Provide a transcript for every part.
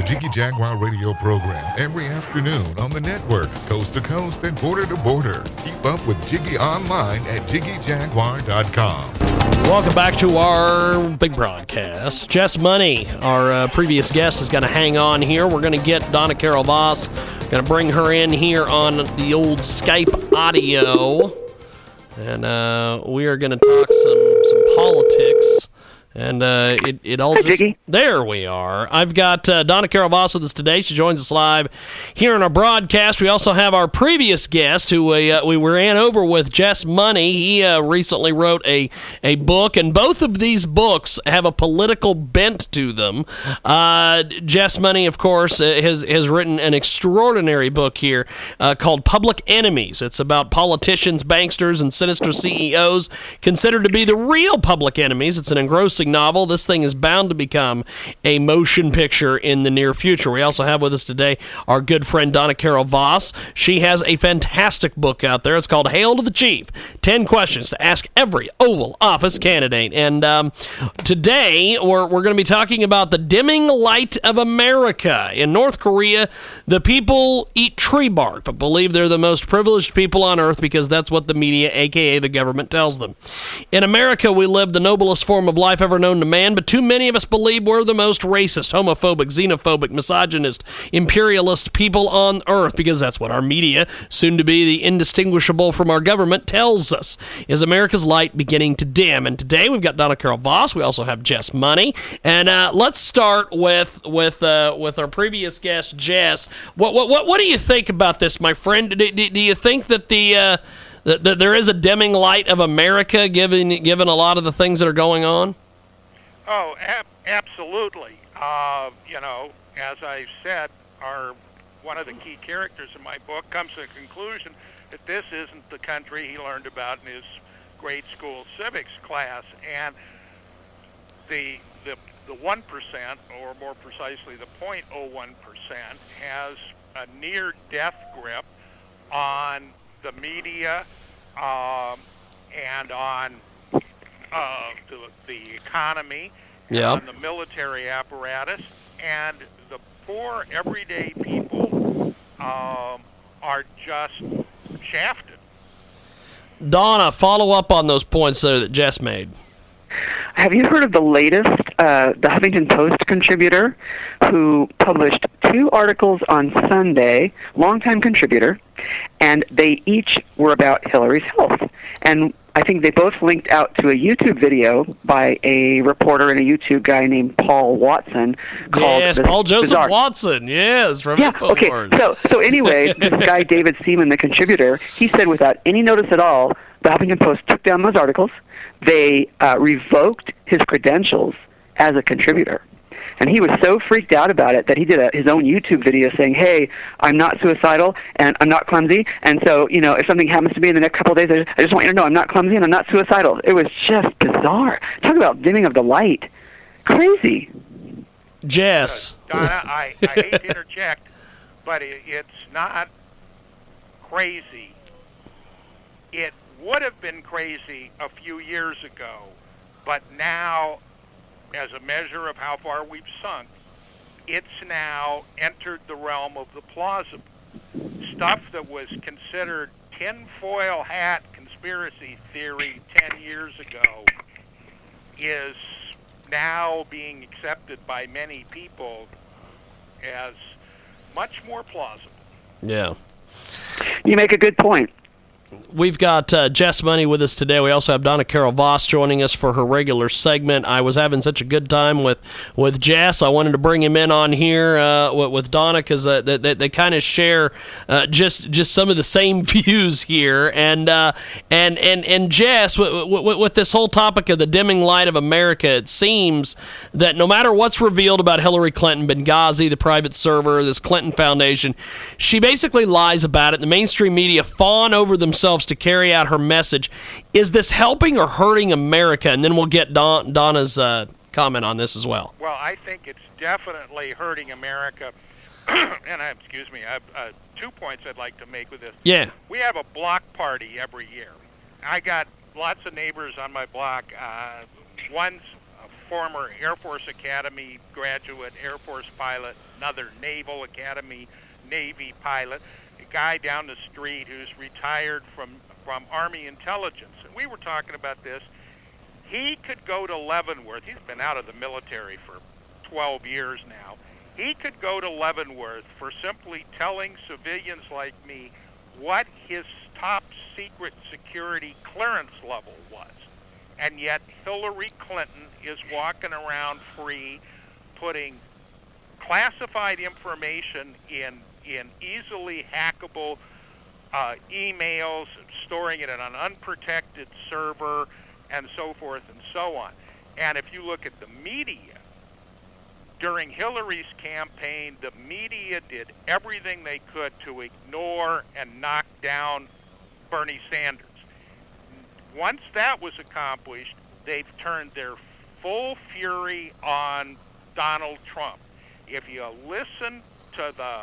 The Jiggy Jaguar radio program every afternoon on the network, coast to coast and border to border. Keep up with Jiggy online at JiggyJaguar.com. Welcome back to our big broadcast. Jess Money, our uh, previous guest, is going to hang on here. We're going to get Donna Carol Voss, going to bring her in here on the old Skype audio, and uh, we are going to talk some some politics. And uh, it, it all just Jiggy. there we are. I've got uh, Donna Carol Voss with us today. She joins us live here in our broadcast. We also have our previous guest who we, uh, we ran over with, Jess Money. He uh, recently wrote a, a book, and both of these books have a political bent to them. Uh, Jess Money, of course, uh, has, has written an extraordinary book here uh, called Public Enemies. It's about politicians, banksters, and sinister CEOs considered to be the real public enemies. It's an engrossing novel. This thing is bound to become a motion picture in the near future. We also have with us today our good friend Donna Carol Voss. She has a fantastic book out there. It's called Hail to the Chief 10 Questions to Ask Every Oval Office Candidate. And um, today we're, we're going to be talking about the dimming light of America. In North Korea, the people eat tree bark, but believe they're the most privileged people on earth because that's what the media, aka the government, tells them. In America, we live the noblest form of life ever known to man, but too many of us believe we're the most racist, homophobic, xenophobic, misogynist, imperialist people on earth because that's what our media, soon to be the indistinguishable from our government, tells us. Is America's light beginning to dim? And today we've got Donna Carol Voss. We also have Jess Money, and uh, let's start with with uh, with our previous guest, Jess. What what what, what do you think about this, my friend? Do, do, do you think that the uh, that there is a dimming light of America, given given a lot of the things that are going on? Oh, ab- absolutely. Uh, you know, as I said, our one of the key characters in my book comes to the conclusion that this isn't the country he learned about in his grade school civics class, and the the the one percent, or more precisely, the 0.01 percent, has a near death grip on the media um, and on uh, the, the economy, and Yeah. on the military apparatus, and the poor everyday people um, are just shafted. Donna, follow up on those points there that Jess made. Have you heard of the latest, uh, the Huffington Post contributor who published two articles on Sunday, longtime contributor, and they each were about Hillary's health. And I think they both linked out to a YouTube video by a reporter and a YouTube guy named Paul Watson called yes, Paul Joseph Bizarre- Watson. Yes, from Yeah. Okay. Infowars. So, so anyway, this guy David Seaman, the contributor, he said without any notice at all, the Huffington Post took down those articles. They uh, revoked his credentials as a contributor. And he was so freaked out about it that he did a, his own YouTube video saying, "Hey, I'm not suicidal and I'm not clumsy, and so you know if something happens to me in the next couple of days, I just, I just want you to know I'm not clumsy and I'm not suicidal." It was just bizarre. Talk about dimming of the light. Crazy. Jess. Donna, I, I hate to interject, but it, it's not crazy. It would have been crazy a few years ago, but now, as a measure of how far we've sunk, it's now entered the realm of the plausible. Stuff that was considered tinfoil hat conspiracy theory 10 years ago is now being accepted by many people as much more plausible. Yeah. You make a good point. We've got uh, Jess Money with us today. We also have Donna Carol Voss joining us for her regular segment. I was having such a good time with, with Jess. I wanted to bring him in on here uh, with, with, Donna because uh, they, they, they kind of share uh, just just some of the same views here. And uh, and and and Jess, with, with, with this whole topic of the dimming light of America, it seems that no matter what's revealed about Hillary Clinton, Benghazi, the private server, this Clinton Foundation, she basically lies about it. The mainstream media fawn over themselves to carry out her message. Is this helping or hurting America? And then we'll get Don, Donna's uh, comment on this as well. Well, I think it's definitely hurting America. and I, excuse me, I have uh, two points I'd like to make with this. Yeah. We have a block party every year. I got lots of neighbors on my block. Uh, one's a former Air Force Academy graduate, Air Force pilot, another Naval Academy Navy pilot guy down the street who's retired from from Army intelligence, and we were talking about this. He could go to Leavenworth. He's been out of the military for 12 years now. He could go to Leavenworth for simply telling civilians like me what his top secret security clearance level was. And yet Hillary Clinton is walking around free, putting classified information in in easily hackable uh, emails, storing it in an unprotected server, and so forth and so on. And if you look at the media, during Hillary's campaign, the media did everything they could to ignore and knock down Bernie Sanders. Once that was accomplished, they've turned their full fury on Donald Trump. If you listen to the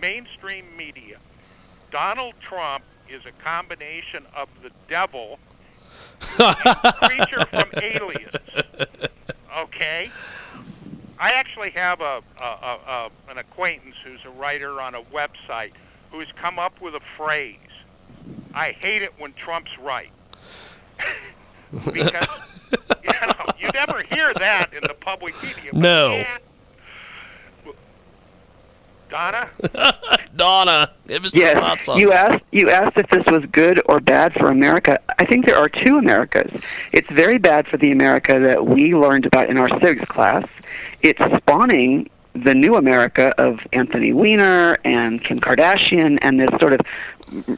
mainstream media. Donald Trump is a combination of the devil creature from Aliens. Okay? I actually have a, a, a, a, an acquaintance who's a writer on a website who's come up with a phrase. I hate it when Trump's right. because you know you never hear that in the public media. No. Donna? Donna, give us yes. you asked you asked if this was good or bad for America. I think there are two Americas. It's very bad for the America that we learned about in our civics class. It's spawning the new America of Anthony Weiner and Kim Kardashian and this sort of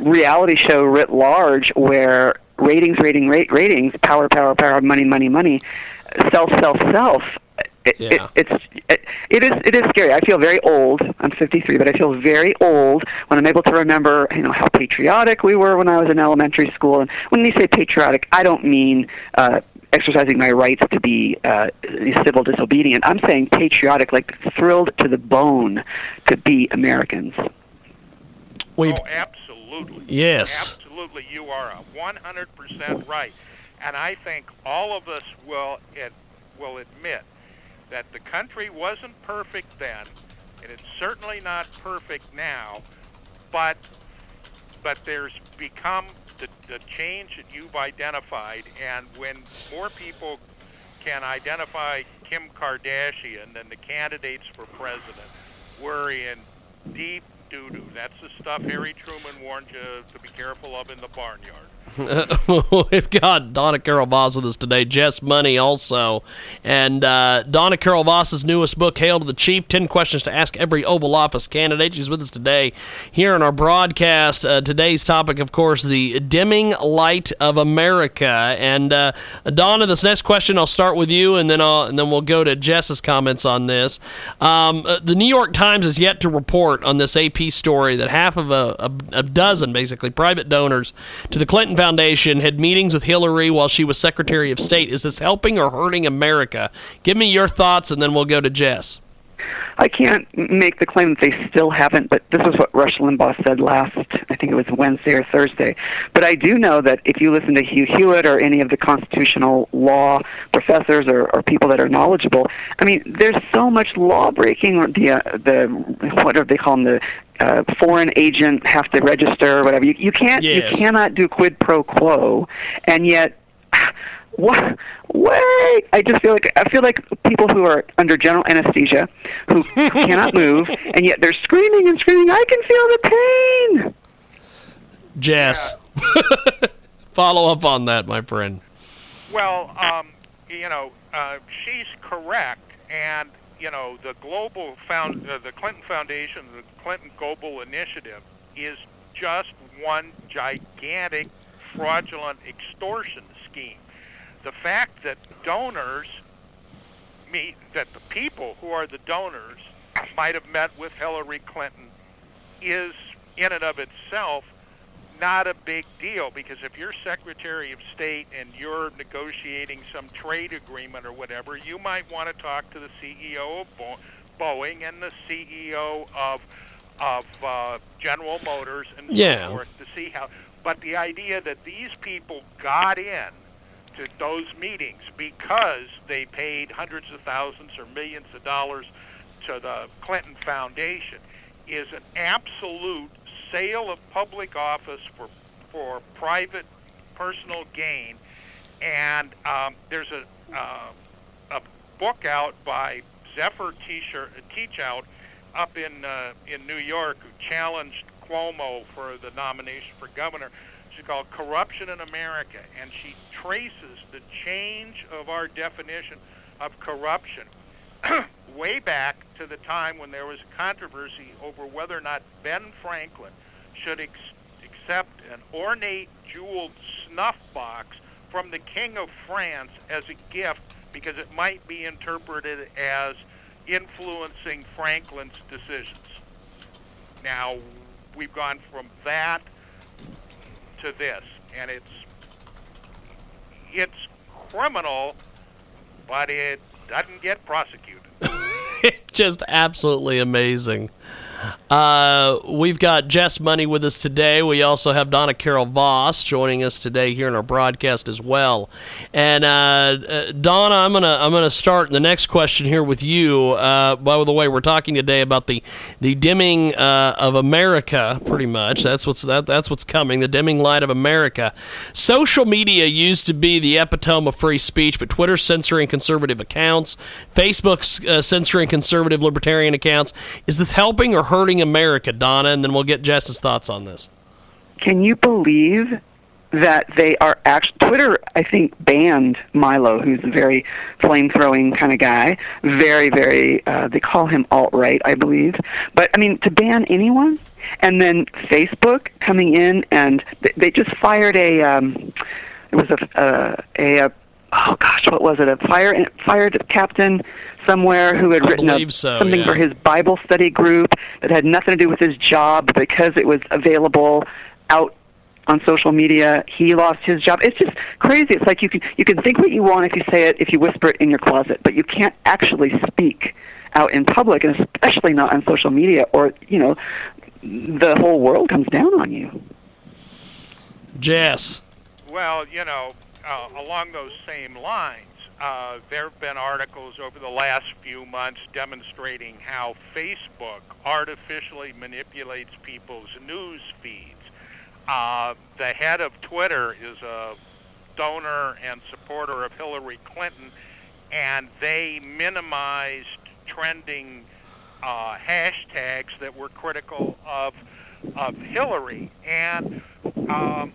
reality show writ large where ratings, rating, rate, ratings, power, power, power, money, money, money, self, self, self it, Yeah. it, it's it, it is it is scary. I feel very old. I'm 53, but I feel very old when I'm able to remember, you know, how patriotic we were when I was in elementary school. And when you say patriotic, I don't mean uh, exercising my rights to be uh, civil disobedient. I'm saying patriotic, like thrilled to the bone to be Americans. We've, Oh, absolutely. Yes. Absolutely, you are 100% right. And I think all of us will it, will admit that the country wasn't perfect then, and it's certainly not perfect now, but but there's become the, the change that you've identified, and when more people can identify Kim Kardashian than the candidates for president, we're in deep doo-doo. That's the stuff Harry Truman warned you to be careful of in the barnyard. We've got Donna Carol Voss with us today, Jess Money also. And uh, Donna Carol Voss's newest book, Hail to the Chief 10 Questions to Ask Every Oval Office Candidate. She's with us today here in our broadcast. Uh, today's topic, of course, the dimming light of America. And uh, Donna, this next question, I'll start with you, and then, I'll, and then we'll go to Jess's comments on this. Um, uh, the New York Times has yet to report on this AP story that half of a, a, a dozen, basically, private donors to the Clinton Foundation had meetings with Hillary while she was Secretary of State. Is this helping or hurting America? Give me your thoughts, and then we'll go to Jess. I can't make the claim that they still haven't, but this is what Rush Limbaugh said last, I think it was Wednesday or Thursday. But I do know that if you listen to Hugh Hewitt or any of the constitutional law professors or, or people that are knowledgeable, I mean, there's so much law breaking. The uh, the what do they call them? The uh, foreign agent have to register or whatever. You, you can't Yes. you cannot do quid pro quo, and yet what? Wait! I just feel like I feel like people who are under general anesthesia, who cannot move, and yet they're screaming and screaming. I can feel the pain. Jess. Follow up on that, my friend. Well, um, you know, uh, she's correct, and you know, the global found, uh, the Clinton Foundation, the Clinton Global Initiative, is just one gigantic fraudulent extortion scheme. The fact that donors meet, that the people who are the donors might have met with Hillary Clinton is in and of itself not a big deal because if you're Secretary of State and you're negotiating some trade agreement or whatever, you might want to talk to the CEO of Bo- Boeing and the CEO of of uh, General Motors and Yeah. so forth to see how. But the idea that these people got in to those meetings because they paid hundreds of thousands or millions of dollars to the Clinton Foundation is an absolute sale of public office for for private personal gain. And um, there's a uh, a book out by Zephyr Teachout up in uh, in New York who challenged Cuomo for the nomination for governor. She's called Corruption in America, and she traces the change of our definition of corruption way back to the time when there was controversy over whether or not Ben Franklin should ex- accept an ornate jeweled snuff box from the King of France as a gift because it might be interpreted as influencing Franklin's decisions. Now, we've gone from that to this, and it's it's criminal, but it doesn't get prosecuted. It's just absolutely amazing. Uh, we've got Jess Money with us today. We also have Donna Carol Voss joining us today here in our broadcast as well. And uh, uh, Donna, I'm gonna I'm gonna start the next question here with you. Uh, by the way, we're talking today about the the dimming uh, of America. Pretty much, that's what's that, that's what's coming. The dimming light of America. Social media used to be the epitome of free speech, but Twitter's censoring conservative accounts, Facebook's uh, censoring conservative libertarian accounts. Is this helping or hurting America, Donna? And then we'll get Jess's thoughts on this. Can you believe that they are actually Twitter? I think banned Milo, who's a very flame throwing kind of guy. Very, very. Uh, they call him alt right, I believe. But I mean, to ban anyone, and then Facebook coming in and th- they just fired a. Um, it was a uh, a. a Oh gosh, what was it? A fire fired captain somewhere who had I written a, so, something yeah. for his Bible study group that had nothing to do with his job because it was available out on social media. He lost his job. It's just crazy. It's like you can you can think what you want if you say it, if you whisper it in your closet, but you can't actually speak out in public, and especially not on social media, or you know, the whole world comes down on you. Jess. Well, you know, uh, along those same lines, uh, there have been articles over the last few months demonstrating how Facebook artificially manipulates people's news feeds. Uh, the head of Twitter is a donor and supporter of Hillary Clinton, and they minimized trending uh, hashtags that were critical of of Hillary. And um,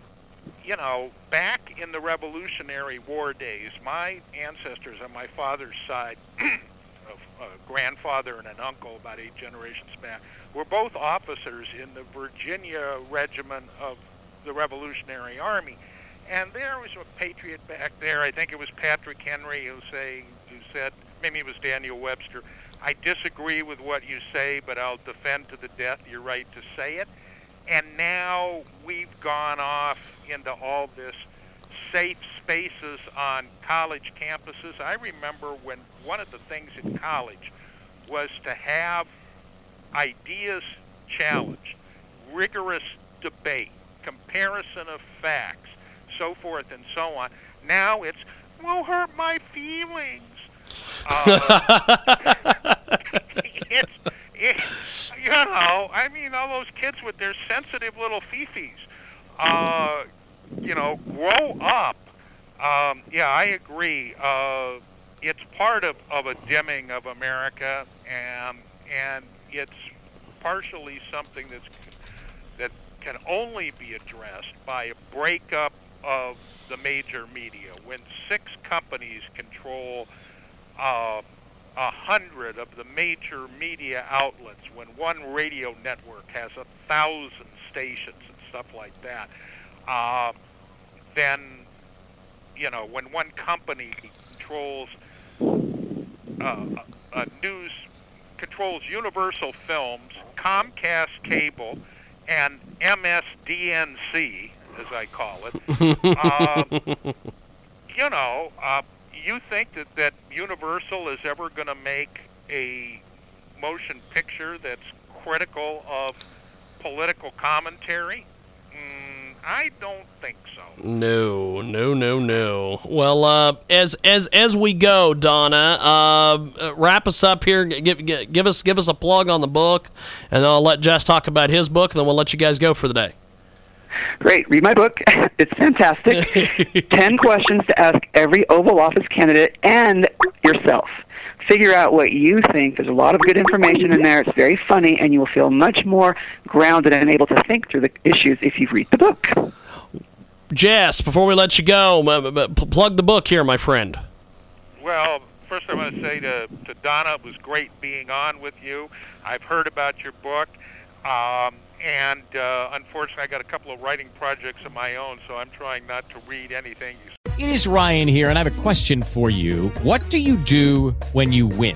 you know, back in the Revolutionary War days, my ancestors on my father's side, of a grandfather and an uncle, about eight generations back, were both officers in the Virginia Regiment of the Revolutionary Army. And there was a patriot back there. I think it was Patrick Henry who say who said, maybe it was Daniel Webster. I disagree with what you say, but I'll defend to the death your right to say it. And now we've gone off into all this safe spaces on college campuses. I remember when one of the things in college was to have ideas challenged, rigorous debate, comparison of facts, so forth and so on. Now it's won't hurt my feelings. Uh, it's, know, I mean, all those kids with their sensitive little fifis, uh, you know, grow up. Um, yeah, I agree. Uh, it's part of, of a dimming of America, and and it's partially something that's that can only be addressed by a breakup of the major media. When six companies control uh, a hundred of the major media outlets, when one radio network has a thousand stations and stuff like that, uh, then you know when one company controls uh, a, news controls Universal Films, Comcast Cable, and MSDNC, as I call it. uh, you know, uh, you think that, that Universal is ever going to make a motion picture that's critical of political commentary? Mm, I don't think so. No, no, no, no. Well, uh, as as as we go, Donna, uh, wrap us up here. Give, give, give us give us a plug on the book, and then I'll let Jess talk about his book, and then we'll let you guys go for the day. Great. Read my book. It's fantastic. 10 questions to ask every Oval Office candidate and yourself. Figure out what you think. There's a lot of good information in there. It's very funny, and you will feel much more grounded and able to think through the issues if you read the book. Jess, before we let you go, m- m- p- plug the book here, my friend. Well, first I want to say to, to Donna, it was great being on with you. I've heard about your book. Um, and uh, unfortunately, I got a couple of writing projects of my own, so I'm trying not to read anything. It is Ryan here, and I have a question for you. What do you do when you win?